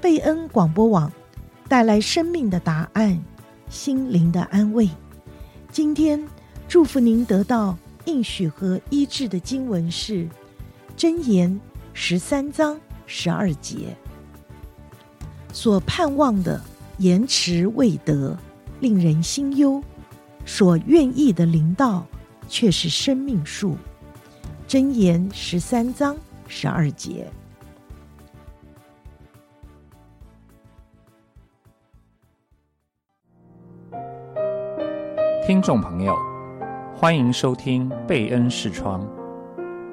贝恩广播网带来生命的答案，心灵的安慰。今天祝福您得到应许和医治的经文是《箴言》十三章十二节。所盼望的延迟未得，令人心忧；所愿意的灵道，却是生命树。箴言十三章十二节。听众朋友，欢迎收听贝恩视窗。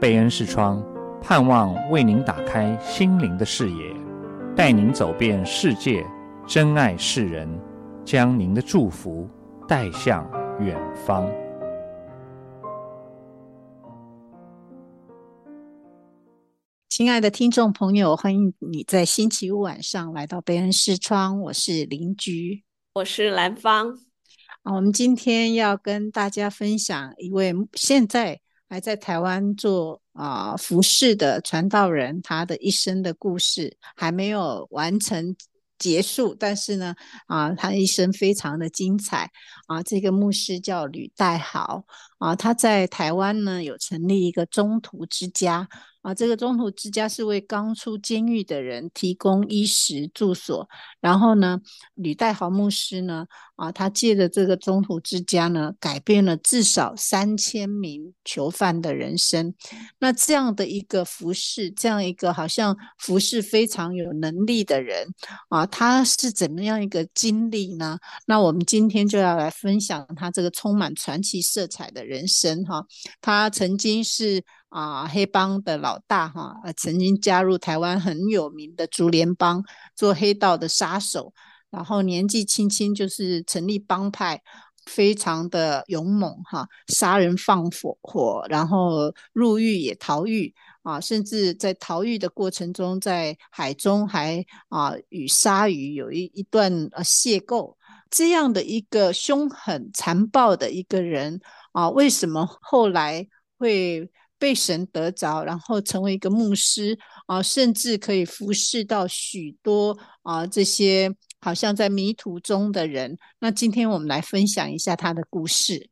贝恩视窗，盼望为您打开心灵的视野，带您走遍世界，珍爱世人，将您的祝福带向远方。亲爱的听众朋友，欢迎你在星期五晚上来到贝恩视窗。我是邻居，我是兰芳。啊，我们今天要跟大家分享一位现在还在台湾做啊服饰的传道人，他的一生的故事还没有完成结束，但是呢，啊，他一生非常的精彩啊。这个牧师叫吕代豪啊，他在台湾呢有成立一个中途之家。啊，这个中途之家是为刚出监狱的人提供衣食住所。然后呢，吕代豪牧师呢，啊，他借着这个中途之家呢，改变了至少三千名囚犯的人生。那这样的一个服饰，这样一个好像服饰非常有能力的人啊，他是怎么样一个经历呢？那我们今天就要来分享他这个充满传奇色彩的人生哈、他曾经是。啊，黑帮的老大哈，呃，曾经加入台湾很有名的竹联帮，做黑道的杀手，然后年纪轻轻就是成立帮派，非常的勇猛哈，杀人放火火，然后入狱也逃狱啊，甚至在逃狱的过程中，在海中还啊与鲨鱼有一一段呃邂逅，这样的一个凶狠残暴的一个人啊，为什么后来会？被神得着，然后成为一个牧师啊，甚至可以服侍到许多啊这些好像在迷途中的人。那今天我们来分享一下他的故事。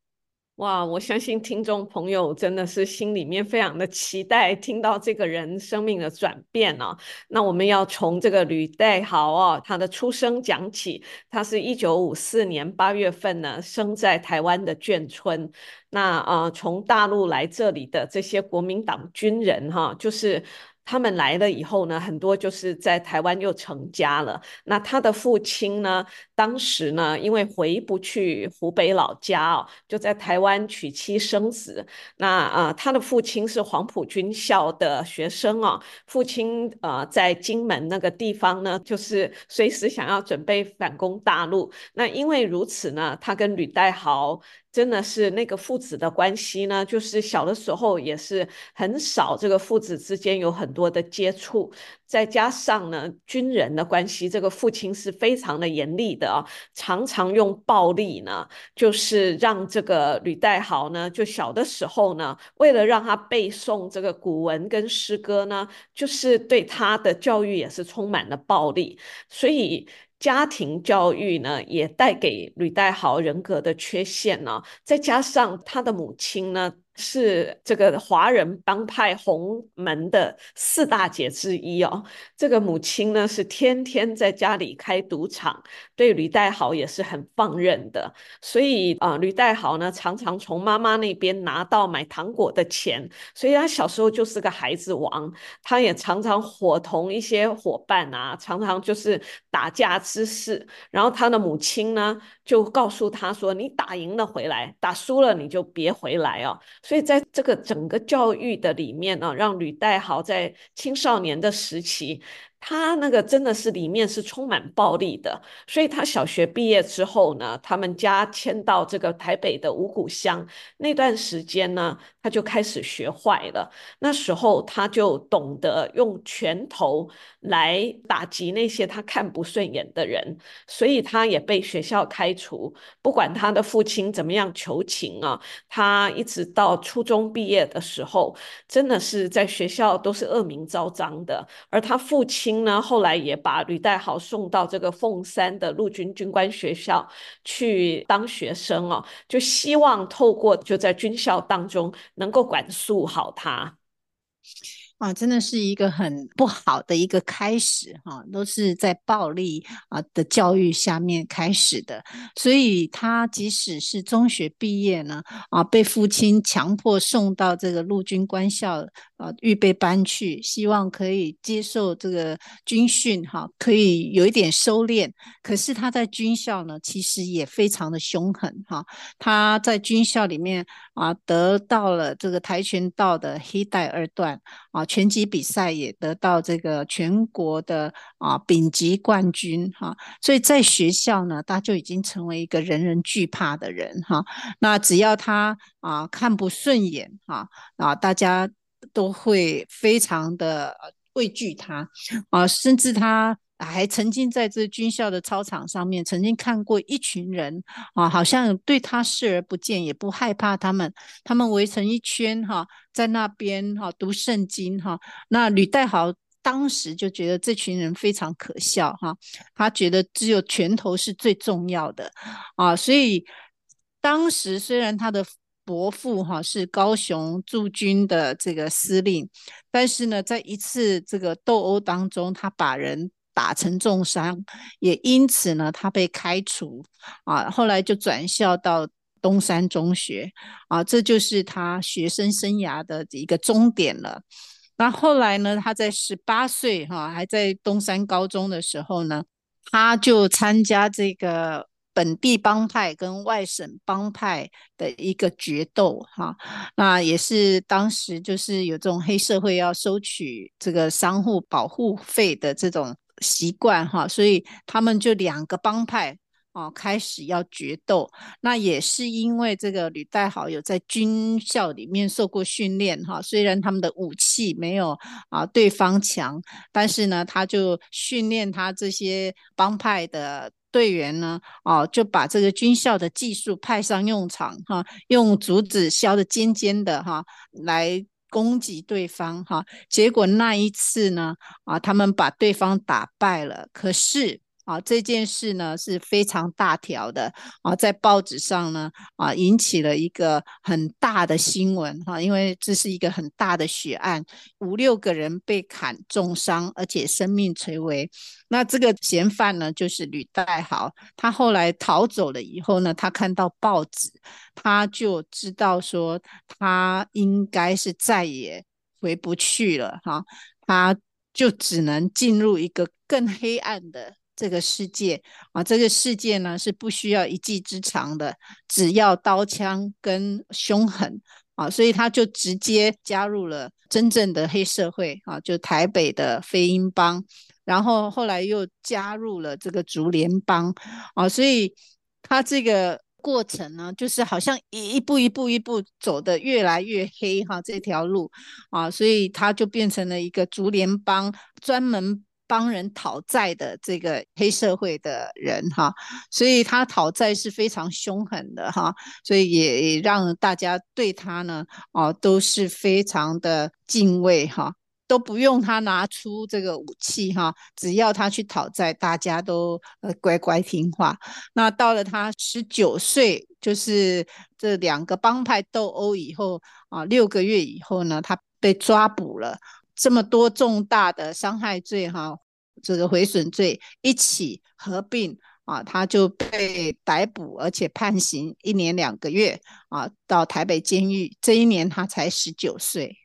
哇，我相信听众朋友真的是心里面非常的期待听到这个人生命的转变哦。那我们要从这个吕代豪哦，他的出生讲起。他是一九五四年八月份呢，生在台湾的眷村。那呃，从大陆来这里的这些国民党军人哈，就是。他们来了以后呢，很多就是在台湾又成家了。那他的父亲呢，当时呢，因为回不去湖北老家哦，就在台湾娶妻生子。那啊、他的父亲是黄埔军校的学生哦，父亲呃在金门那个地方呢，就是随时想要准备反攻大陆。那因为如此呢，他跟吕代豪。真的是那个父子的关系呢，就是小的时候也是很少这个父子之间有很多的接触，再加上呢军人的关系，这个父亲是非常的严厉的啊，常常用暴力呢，就是让这个吕代豪呢，就小的时候呢，为了让他背诵这个古文跟诗歌呢，就是对他的教育也是充满了暴力，所以。家庭教育呢，也带给吕代豪人格的缺陷呢，再加上他的母亲呢。是这个华人帮派洪门的四大姐之一哦。这个母亲呢，是天天在家里开赌场，对吕代豪也是很放任的。所以啊，吕代豪呢，常常从妈妈那边拿到买糖果的钱，所以他小时候就是个孩子王。他也常常伙同一些伙伴啊，常常就是打架之事。然后他的母亲呢，就告诉他说：“你打赢了回来，打输了你就别回来哦。”所以在这个整个教育的里面呢，让吕代豪在青少年的时期。他那个真的是里面是充满暴力的，所以他小学毕业之后呢，他们家迁到这个台北的五股乡，那段时间呢，他就开始学坏了。那时候他就懂得用拳头来打击那些他看不顺眼的人，所以他也被学校开除。不管他的父亲怎么样求情啊，他一直到初中毕业的时候，真的是在学校都是恶名昭彰的。而他父亲。呢，后来也把吕代豪送到这个凤山的陆军军官学校去当学生哦，就希望透过就在军校当中能够管束好他。啊，真的是一个很不好的一个开始哈、都是在暴力啊的教育下面开始的。所以他即使是中学毕业呢，啊，被父亲强迫送到这个陆军官校啊预备班去，希望可以接受这个军训哈、可以有一点收敛。可是他在军校呢，其实也非常的凶狠哈、他在军校里面啊，得到了这个跆拳道的黑带二段啊。拳击比赛也得到这个全国的啊丙级冠军哈，所以在学校呢，他就已经成为一个人人惧怕的人哈。那只要他啊看不顺眼哈啊，大家都会非常的畏惧他啊，甚至他。还曾经在这军校的操场上面，曾经看过一群人啊，好像对他视而不见，也不害怕他们。他们围成一圈哈，在那边哈读圣经哈。那吕岱豪当时就觉得这群人非常可笑哈，他觉得只有拳头是最重要的啊。所以当时虽然他的伯父哈是高雄驻军的这个司令，但是呢，在一次这个斗殴当中，他把人。打成重伤，也因此呢，他被开除啊。后来就转校到东山中学啊，这就是他学生生涯的一个终点了。那后来呢，他在十八岁哈，还在东山高中的时候呢，他就参加这个本地帮派跟外省帮派的一个决斗哈。那也是当时就是有这种黑社会要收取这个商户保护费的这种。习惯哈，所以他们就两个帮派啊开始要决斗。那也是因为这个吕岱豪有在军校里面受过训练哈，虽然他们的武器没有啊对方强，但是呢，他就训练他这些帮派的队员呢，哦，就把这个军校的技术派上用场哈，用竹子削的尖尖的哈来。攻击对方哈，结果那一次呢，啊，他们把对方打败了。可是啊，这件事呢是非常大条的啊，在报纸上呢啊，引起了一个很大的新闻哈，因为这是一个很大的血案，五六个人被砍重伤，而且生命垂危。那这个嫌犯呢，就是吕岱豪。他后来逃走了以后呢，他看到报纸，他就知道说他应该是再也回不去了哈，他就只能进入一个更黑暗的这个世界啊。这个世界呢是不需要一技之长的，只要刀枪跟凶狠啊，所以他就直接加入了真正的黑社会啊，就台北的飞鹰帮。然后后来又加入了这个竹联帮啊，所以他这个过程呢，就是好像一步一步一步走得越来越黑哈，这条路啊，所以他就变成了一个竹联帮专门帮人讨债的这个黑社会的人哈，所以他讨债是非常凶狠的哈，所以也让大家对他呢啊都是非常的敬畏哈。都不用他拿出这个武器哈，只要他去讨债，大家都呃乖乖听话。那到了他十九岁，就是这两个帮派斗殴以后啊，六个月以后呢，他被抓捕了。这么多重大的伤害罪哈，这个毁损罪一起合并啊，他就被逮捕，而且判刑一年两个月啊，到台北监狱。这一年他才十九岁。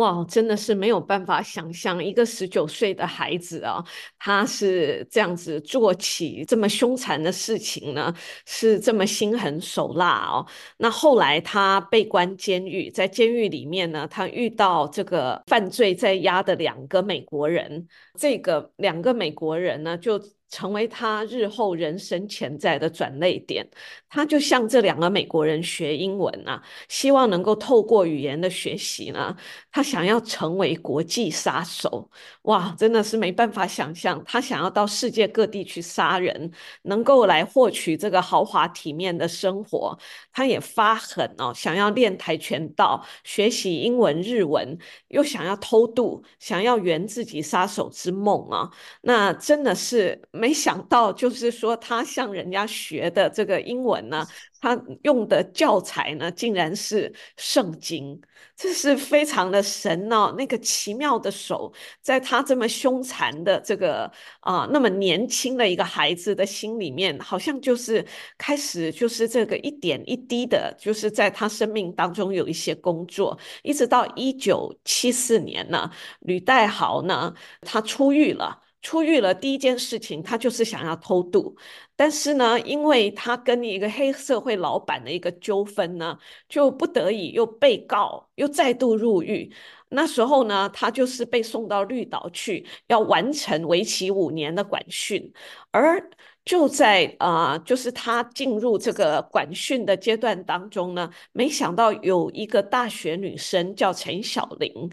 哇，真的是没有办法想象一个十九岁的孩子啊，他是这样子做起这么凶残的事情呢，是这么心狠手辣哦。那后来他被关监狱，在监狱里面呢，他遇到这个犯罪在押的两个美国人，这个两个美国人呢就。成为他日后人生潜在的转捩点。他就向这两个美国人学英文啊，希望能够透过语言的学习呢，他想要成为国际杀手。哇，真的是没办法想象，他想要到世界各地去杀人，能够来获取这个豪华体面的生活。他也发狠哦，想要练跆拳道，学习英文、日文，又想要偷渡，想要圆自己杀手之梦啊。那真的是没想到，就是说他向人家学的这个英文。呢，他用的教材呢，竟然是圣经，这是非常的神哦。那个奇妙的手，在他这么凶残的这个啊、那么年轻的一个孩子的心里面，好像就是开始就是这个一点一滴的，就是在他生命当中有一些工作，一直到一九七四年呢，吕代豪呢，他出狱了。出狱了，第一件事情他就是想要偷渡，但是呢，因为他跟一个黑社会老板的一个纠纷呢，就不得已又被告，又再度入狱。那时候呢，他就是被送到绿岛去，要完成为期五年的管训。而就在啊、就是他进入这个管训的阶段当中呢，没想到有一个大学女生叫陈小玲。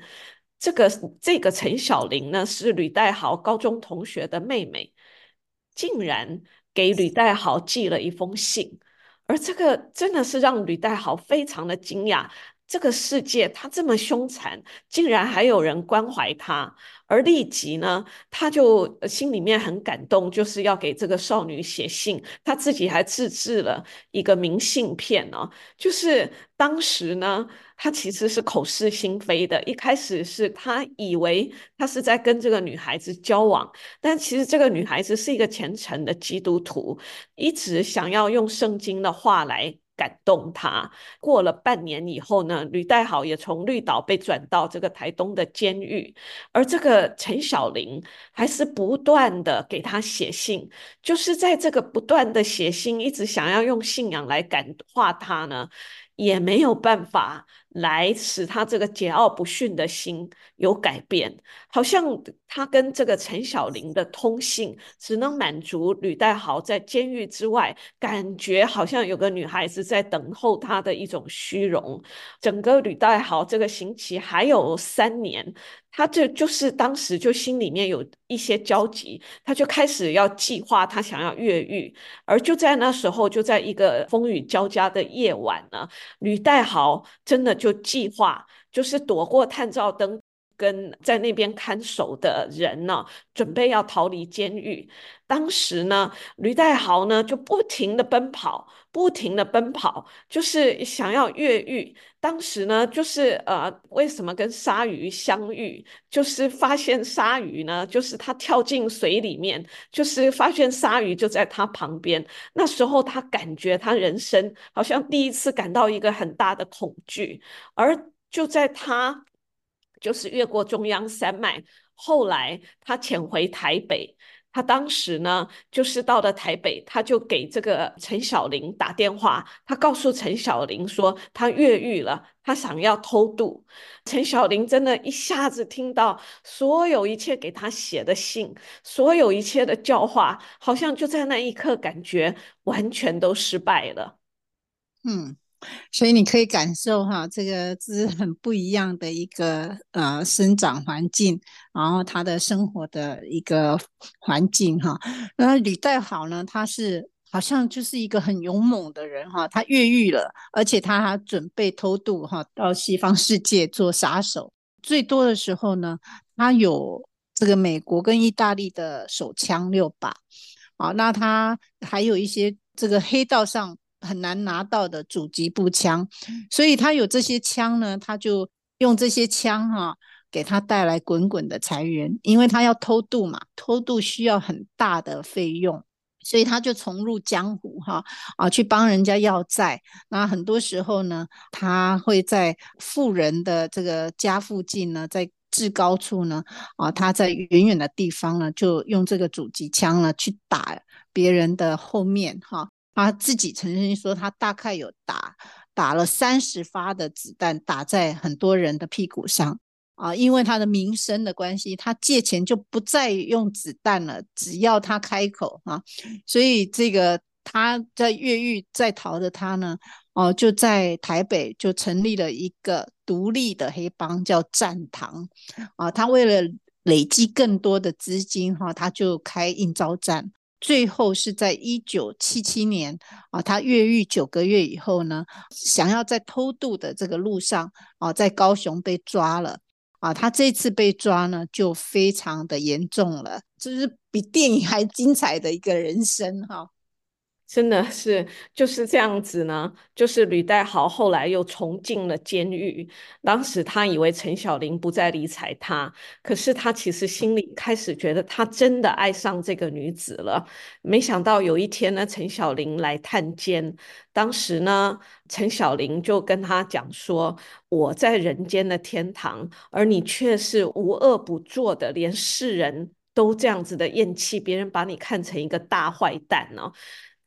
这个这个陈小玲呢，是吕代豪高中同学的妹妹，竟然给吕代豪寄了一封信，而这个真的是让吕代豪非常的惊讶。这个世界他这么凶残，竟然还有人关怀他，而立即呢，他就心里面很感动，就是要给这个少女写信，他自己还自制了一个明信片哦，就是当时呢，他其实是口是心非的，一开始是他以为他是在跟这个女孩子交往，但其实这个女孩子是一个虔诚的基督徒，一直想要用圣经的话来。感动他。过了半年以后呢，吕代豪也从绿岛被转到这个台东的监狱，而这个陈小玲还是不断的给他写信，就是在这个不断的写信，一直想要用信仰来感化他呢，也没有办法。来使他这个桀骜不驯的心有改变，好像他跟这个陈小玲的通信只能满足吕代豪在监狱之外，感觉好像有个女孩子在等候他的一种虚荣。整个吕代豪这个刑期还有三年。他就就是当时就心里面有一些焦急，他就开始要计划他想要越狱，而就在那时候，就在一个风雨交加的夜晚呢，吕代豪真的就计划，就是躲过探照灯。跟在那边看守的人呢，准备要逃离监狱。当时呢，吕代豪呢就不停地奔跑，不停地奔跑，就是想要越狱。当时呢，就是呃，为什么跟鲨鱼相遇？就是发现鲨鱼呢，就是他跳进水里面，就是发现鲨鱼就在他旁边。那时候他感觉他人生好像第一次感到一个很大的恐惧，而就在他。就是越过中央山脉，后来他潜回台北。他当时呢，就是到了台北，他就给这个陈小玲打电话，他告诉陈小玲说他越狱了，他想要偷渡。陈小玲真的一下子听到所有一切给他写的信，所有一切的教化，好像就在那一刻感觉完全都失败了。嗯。所以你可以感受哈，这个是很不一样的一个呃生长环境，然后他的生活的一个环境哈。那吕代豪呢，他是好像就是一个很勇猛的人哈，他越狱了，而且他还准备偷渡哈到西方世界做杀手。最多的时候呢，他有这个美国跟意大利的手枪六把，啊，那他还有一些这个黑道上。很难拿到的主击步枪，所以他有这些枪呢，他就用这些枪哈、啊，给他带来滚滚的财源，因为他要偷渡嘛，偷渡需要很大的费用，所以他就重入江湖哈啊，去帮人家要债。那很多时候呢，他会在富人的这个家附近呢，在至高处呢啊，他在远远的地方呢，就用这个主击枪呢去打别人的后面哈。他自己曾经说，他大概有打打了三十发的子弹，打在很多人的屁股上。啊，因为他的名声的关系，他借钱就不再用子弹了，只要他开口啊，所以这个他在越狱在逃的他呢，哦、就在台北就成立了一个独立的黑帮，叫战堂啊。他为了累积更多的资金哈、他就开应招站，最后是在一九七七年啊，他越狱九个月以后呢，想要在偷渡的这个路上啊，在高雄被抓了。啊，他这次被抓呢，就非常的严重了，就是比电影还精彩的一个人生哈。真的是就是这样子呢，就是吕代豪后来又重进了监狱。当时他以为陈小玲不再理睬他，可是他其实心里开始觉得他真的爱上这个女子了。没想到有一天呢，陈小玲来探监，当时呢，陈小玲就跟他讲说：“我在人间的天堂，而你却是无恶不作的，连世人都这样子的厌弃，别人把你看成一个大坏蛋呢。”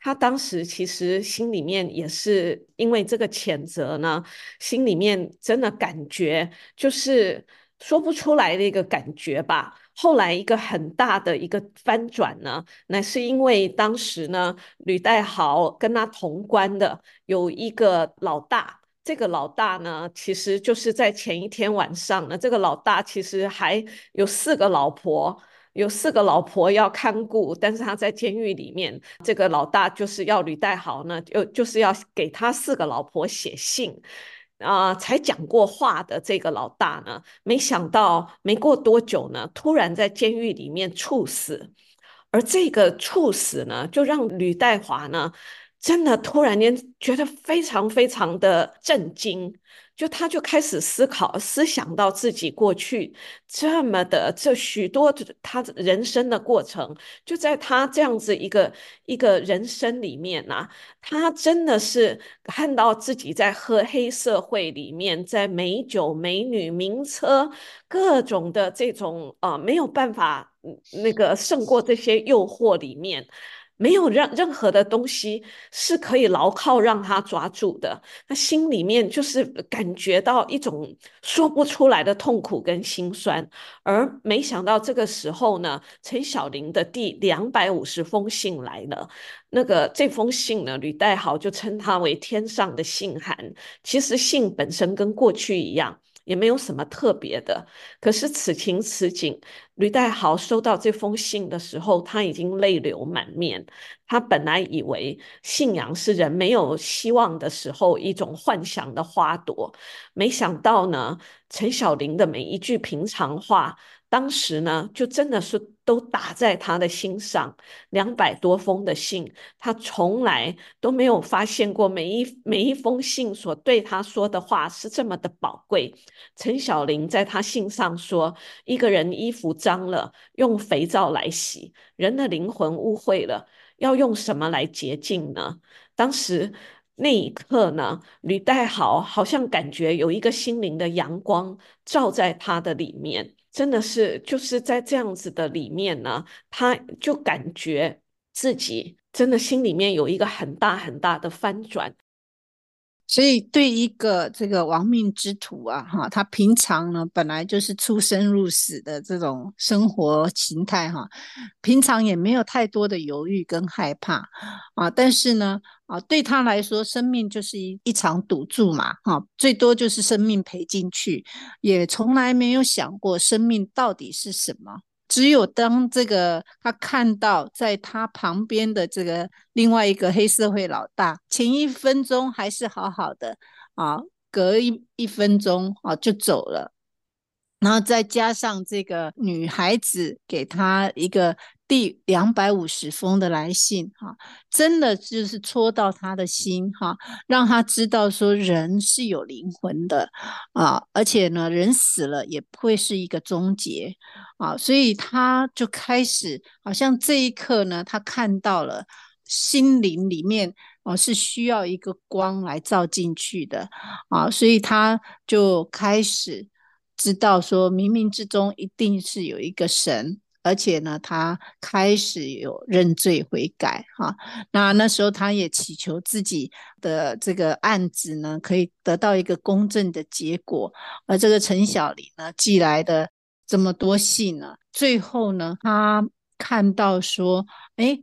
他当时其实心里面也是因为这个谴责呢，心里面真的感觉就是说不出来的一个感觉吧。后来一个很大的一个翻转呢，那是因为当时呢，吕代豪跟他同关的有一个老大，这个老大呢，其实就是在前一天晚上呢，这个老大其实还有四个老婆。有四个老婆要看顾，但是他在监狱里面，这个老大就是要吕代豪呢，就就是要给他四个老婆写信，啊、才讲过话的这个老大呢，没想到没过多久呢，突然在监狱里面猝死，而这个猝死呢，就让吕代华呢，真的突然间觉得非常非常的震惊。就他就开始思考，思想到自己过去这么的这许多他人生的过程，就在他这样子一个一个人生里面呐、他真的是看到自己在喝黑社会里面，在美酒美女名车各种的这种呃没有办法那个胜过这些诱惑里面。没有让任何的东西是可以牢靠让他抓住的，他心里面就是感觉到一种说不出来的痛苦跟心酸，而没想到这个时候呢，陈小玲的第两百五十封信来了。那个这封信呢，吕代豪就称它为天上的信函。其实信本身跟过去一样。也没有什么特别的，可是此情此景，吕代豪收到这封信的时候，他已经泪流满面。他本来以为信仰是人没有希望的时候一种幻想的花朵，没想到呢，陈小玲的每一句平常话。当时呢，就真的是都打在他的心上，两百多封的信，他从来都没有发现过每一每一封信所对他说的话是这么的宝贵。陈小玲在他信上说：“一个人衣服脏了，用肥皂来洗；人的灵魂污秽了，要用什么来洁净呢？”当时那一刻呢，吕代豪好像感觉有一个心灵的阳光照在他的里面。真的是就是在这样子的里面呢，他就感觉自己真的心里面有一个很大很大的翻转。所以，对一个这个亡命之徒啊，哈，他平常呢本来就是出生入死的这种生活形态，哈，平常也没有太多的犹豫跟害怕啊。但是呢，啊，对他来说，生命就是一一场赌注嘛，哈，最多就是生命赔进去，也从来没有想过生命到底是什么。只有当这个他看到在他旁边的这个另外一个黑社会老大，前一分钟还是好好的啊，隔一一分钟啊就走了，然后再加上这个女孩子给他一个。第两百五十封的来信，哈，真的就是戳到他的心，哈，让他知道说人是有灵魂的，啊，而且呢，人死了也不会是一个终结，啊，所以他就开始，好像这一刻呢，他看到了心灵里面，哦，是需要一个光来照进去的，啊，所以他就开始知道说，冥冥之中一定是有一个神。而且呢，他开始有认罪悔改哈。那那时候他也祈求自己的这个案子呢，可以得到一个公正的结果。而这个陈小玲呢，寄来的这么多信呢，最后呢，他看到说，哎，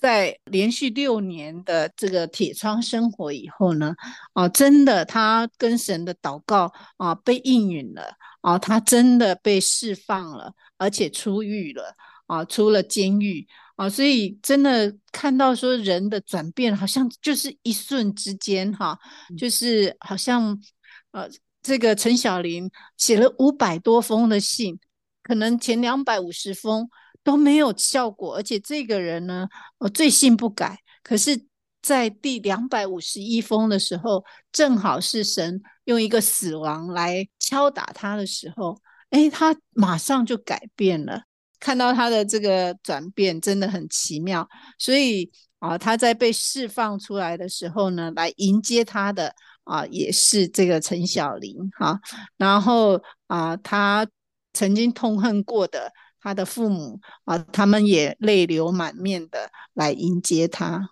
在连续六年的这个铁窗生活以后呢，啊，真的他跟神的祷告啊被应允了。啊，他真的被释放了，而且出狱了啊，出了监狱啊，所以真的看到说人的转变，好像就是一瞬之间哈、啊，就是好像呃，这个陈小林写了五百多封的信，可能前两百五十封都没有效果，而且这个人呢，我，罪性不改，可是。在第两百五十一封的时候，正好是神用一个死亡来敲打他的时候，诶，他马上就改变了。看到他的这个转变，真的很奇妙。所以啊，他在被释放出来的时候呢，来迎接他的啊，也是这个陈小林哈。然后啊，他曾经痛恨过的他的父母啊，他们也泪流满面的来迎接他。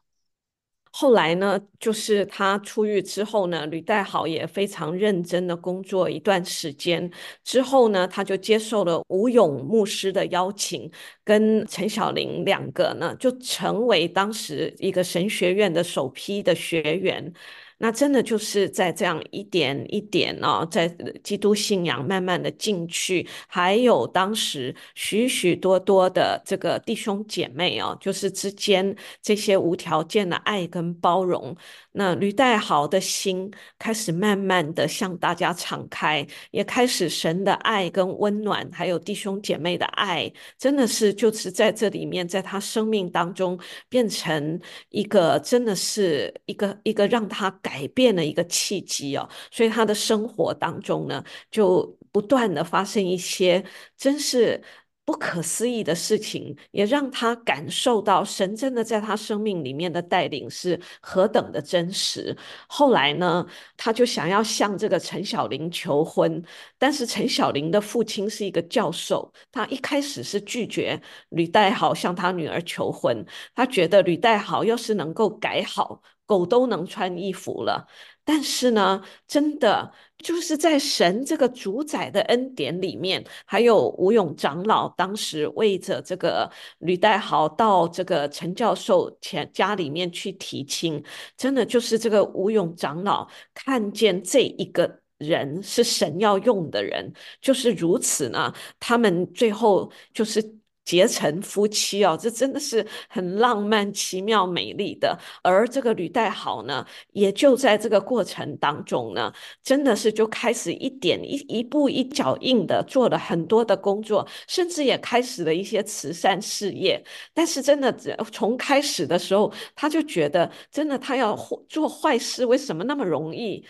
后来呢，就是他出狱之后呢，吕代豪也非常认真的工作一段时间。之后呢，他就接受了吴勇牧师的邀请，跟陈小玲两个呢，就成为当时一个神学院的首批的学员。那真的就是在这样一点一点哦，在基督信仰慢慢的进去，还有当时许许多多的这个弟兄姐妹哦，就是之间这些无条件的爱跟包容。那吕代豪的心开始慢慢的向大家敞开，也开始神的爱跟温暖，还有弟兄姐妹的爱，真的是就是在这里面，在他生命当中变成一个，真的是一个一个让他改变的一个契机哦。所以他的生活当中呢，就不断的发生一些，真是。不可思议的事情，也让他感受到神真的在他生命里面的带领是何等的真实。后来呢，他就想要向这个陈小玲求婚，但是陈小玲的父亲是一个教授，他一开始是拒绝吕代豪向他女儿求婚，他觉得吕代豪要是能够改好，狗都能穿衣服了。但是呢，真的就是在神这个主宰的恩典里面，还有吴勇长老当时为着这个吕代豪到这个陈教授前家里面去提亲，真的就是这个吴勇长老看见这一个人是神要用的人，就是如此呢。他们最后就是。结成夫妻哦，这真的是很浪漫、奇妙、美丽的。而这个吕代豪呢，也就在这个过程当中呢，真的是就开始一点一一步一脚印的做了很多的工作，甚至也开始了一些慈善事业。但是真的，从开始的时候，他就觉得，真的他要做坏事，为什么那么容易？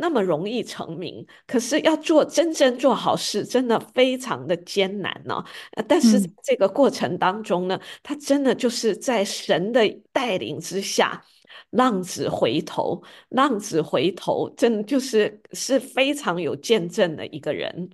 那么容易成名，可是要做真正做好事，真的非常的艰难呢、哦。但是这个过程当中呢，嗯、他真的就是在神的带领之下，浪子回头，浪子回头，真的就是是非常有见证的一个人。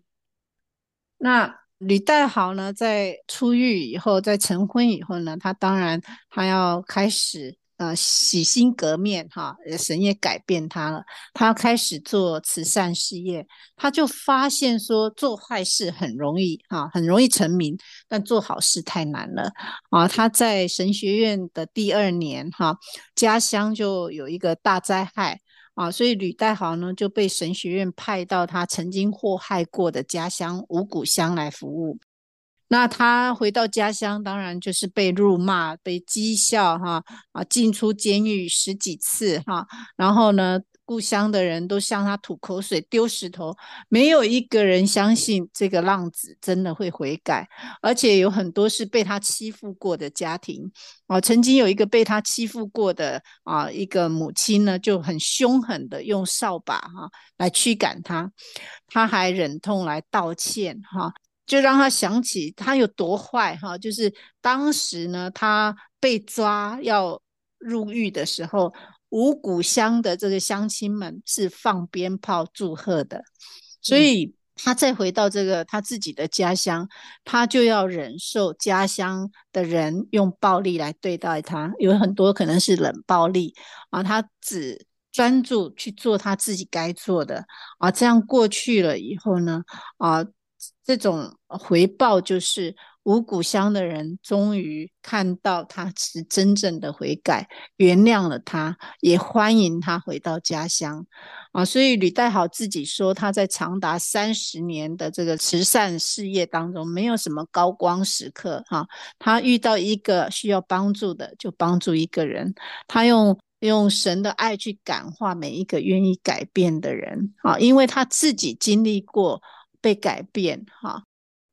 那吕代豪呢，在出狱以后，在成婚以后呢，他当然他要开始。呃，洗心革面哈，神也改变他了。他开始做慈善事业，他就发现说，做坏事很容易哈，很容易成名，但做好事太难了啊。他在神学院的第二年哈，家乡就有一个大灾害啊，所以吕代豪呢就被神学院派到他曾经祸害过的家乡五谷乡来服务。那他回到家乡，当然就是被辱骂、被讥笑，哈啊，进出监狱十几次，哈。然后呢，故乡的人都向他吐口水、丢石头，没有一个人相信这个浪子真的会悔改。而且有很多是被他欺负过的家庭，啊，曾经有一个被他欺负过的啊，一个母亲呢，就很凶狠的用扫把哈来驱赶他，他还忍痛来道歉，哈。就让他想起他有多坏哈，就是当时呢，他被抓要入狱的时候，五谷乡的这个乡亲们是放鞭炮祝贺的，所以他再回到这个他自己的家乡，他就要忍受家乡的人用暴力来对待他，有很多可能是冷暴力啊。他只专注去做他自己该做的啊，这样过去了以后呢，啊，这种回报就是。五股乡的人终于看到他是真正的悔改，原谅了他，也欢迎他回到家乡啊！所以吕代豪自己说，他在长达三十年的这个慈善事业当中，没有什么高光时刻哈。他遇到一个需要帮助的，就帮助一个人。他用用神的爱去感化每一个愿意改变的人啊，因为他自己经历过被改变哈，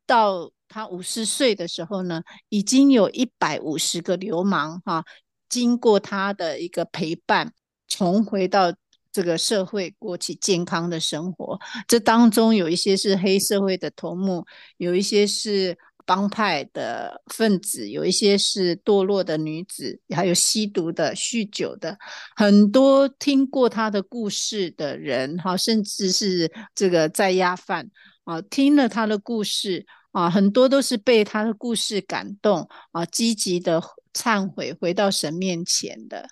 到。他五十岁的时候呢，已经有一百五十个流氓哈，经过他的一个陪伴，重回到这个社会，过起健康的生活。这当中有一些是黑社会的头目，有一些是帮派的分子，有一些是堕落的女子，还有吸毒的、酗酒的，很多听过他的故事的人哈，甚至是这个在押犯啊，听了他的故事。啊，很多都是被他的故事感动啊，积极的忏悔，回到神面前的，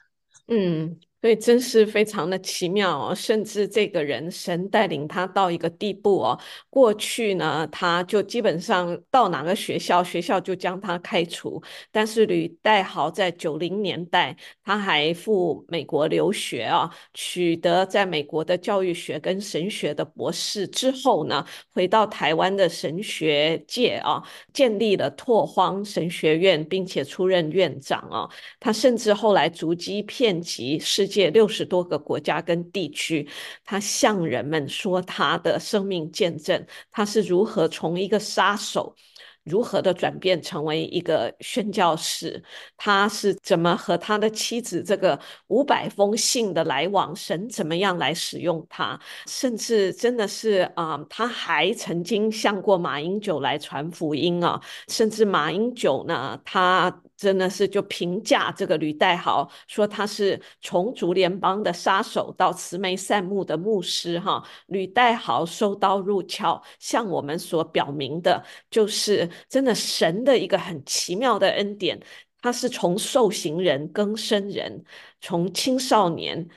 嗯。所以真是非常的奇妙哦，甚至这个人神带领他到一个地步哦。过去呢，他就基本上到哪个学校，学校就将他开除。但是吕代豪在九零年代，他还赴美国留学啊，取得在美国的教育学跟神学的博士之后呢，回到台湾的神学界啊，建立了拓荒神学院，并且出任院长啊。他甚至后来足迹遍及世界六十多个国家跟地区，他向人们说他的生命见证，他是如何从一个杀手，如何的转变成为一个宣教士，他是怎么和他的妻子这个五百封信的来往，神怎么样来使用他，甚至真的是啊、他还曾经向过马英九来传福音啊，甚至马英九呢，他。真的是就评价这个吕代豪，说他是从竹联邦的杀手到慈眉善目的牧师哈。吕代豪收刀入鞘，向我们所表明的，就是真的神的一个很奇妙的恩典，他是从受刑人、更生人，从青少年。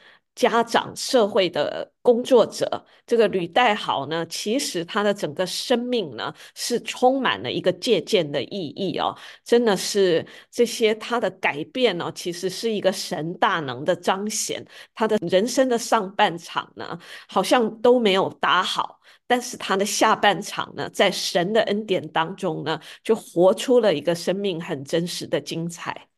家长、社会的工作者，这个吕代豪呢，其实他的整个生命呢，是充满了一个借鉴的意义哦。真的是这些他的改变呢、哦，其实是一个神大能的彰显。他的人生的上半场呢，好像都没有打好，但是他的下半场呢，在神的恩典当中呢，就活出了一个生命很真实的精彩。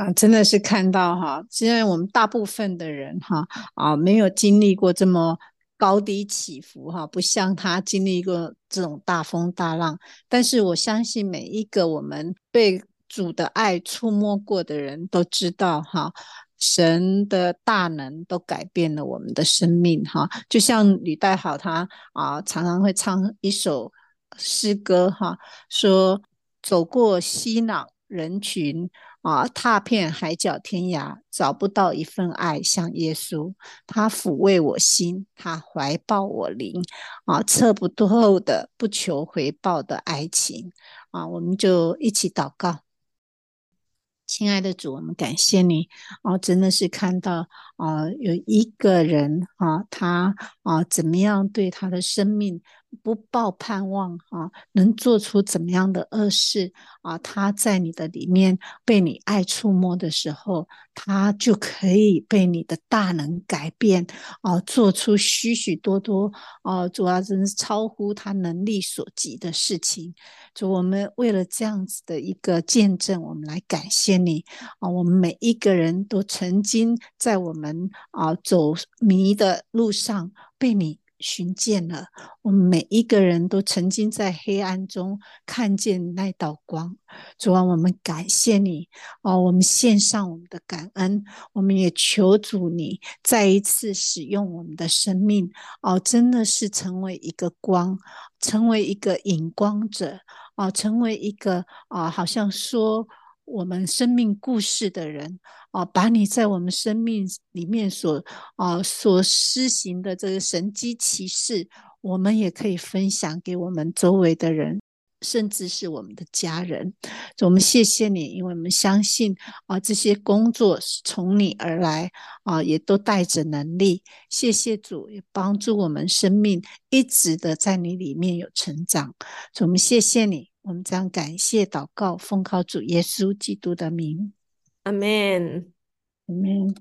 啊，真的是看到哈，现在我们大部分的人哈啊，没有经历过这么高低起伏哈，不像他经历过这种大风大浪。但是我相信每一个我们被主的爱触摸过的人都知道哈，神的大能都改变了我们的生命哈。就像吕代豪他啊，常常会唱一首诗歌哈，说走过熙攘人群。啊，踏遍海角天涯，找不到一份爱像耶稣。他抚慰我心，他怀抱我灵。啊，测不透的、不求回报的爱情。啊，我们就一起祷告。亲爱的主，我们感谢你。啊，真的是看到啊，有一个人啊，他啊，怎么样对他的生命。不抱盼望啊，能做出怎么样的恶事啊？他在你的里面被你爱触摸的时候，他就可以被你的大能改变啊，做出许许多多啊，主要真是超乎他能力所及的事情。就我们为了这样子的一个见证，我们来感谢你啊！我们每一个人都曾经在我们啊走迷的路上被你。寻见了，我们每一个人都曾经在黑暗中看见那道光。主啊，我们感谢你哦，我们献上我们的感恩，我们也求主你再一次使用我们的生命哦，真的是成为一个光，成为一个引光者哦，成为一个啊、好像说。我们生命故事的人啊，把你在我们生命里面所啊所施行的这个神迹奇事，我们也可以分享给我们周围的人。甚至是我们的家人，我们谢谢你，因为我们相信啊，这些工作是从你而来啊，也都带着能力。谢谢主，也帮助我们生命一直的在你里面有成长。我们谢谢你，我们这样感谢祷告，奉靠主耶稣基督的名，阿门，阿门。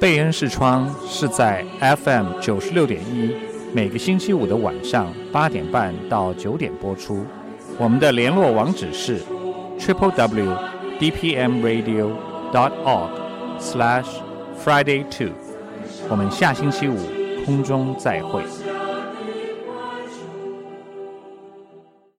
贝恩视窗是在 FM 九十六点一，每个星期五的晚上八点半到九点播出。我们的联络网址是 triple w d p m radio dot org slash friday two。我们下星期五空中再会。